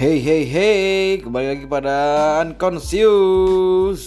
Hey hey hey, kembali lagi pada Unconscious.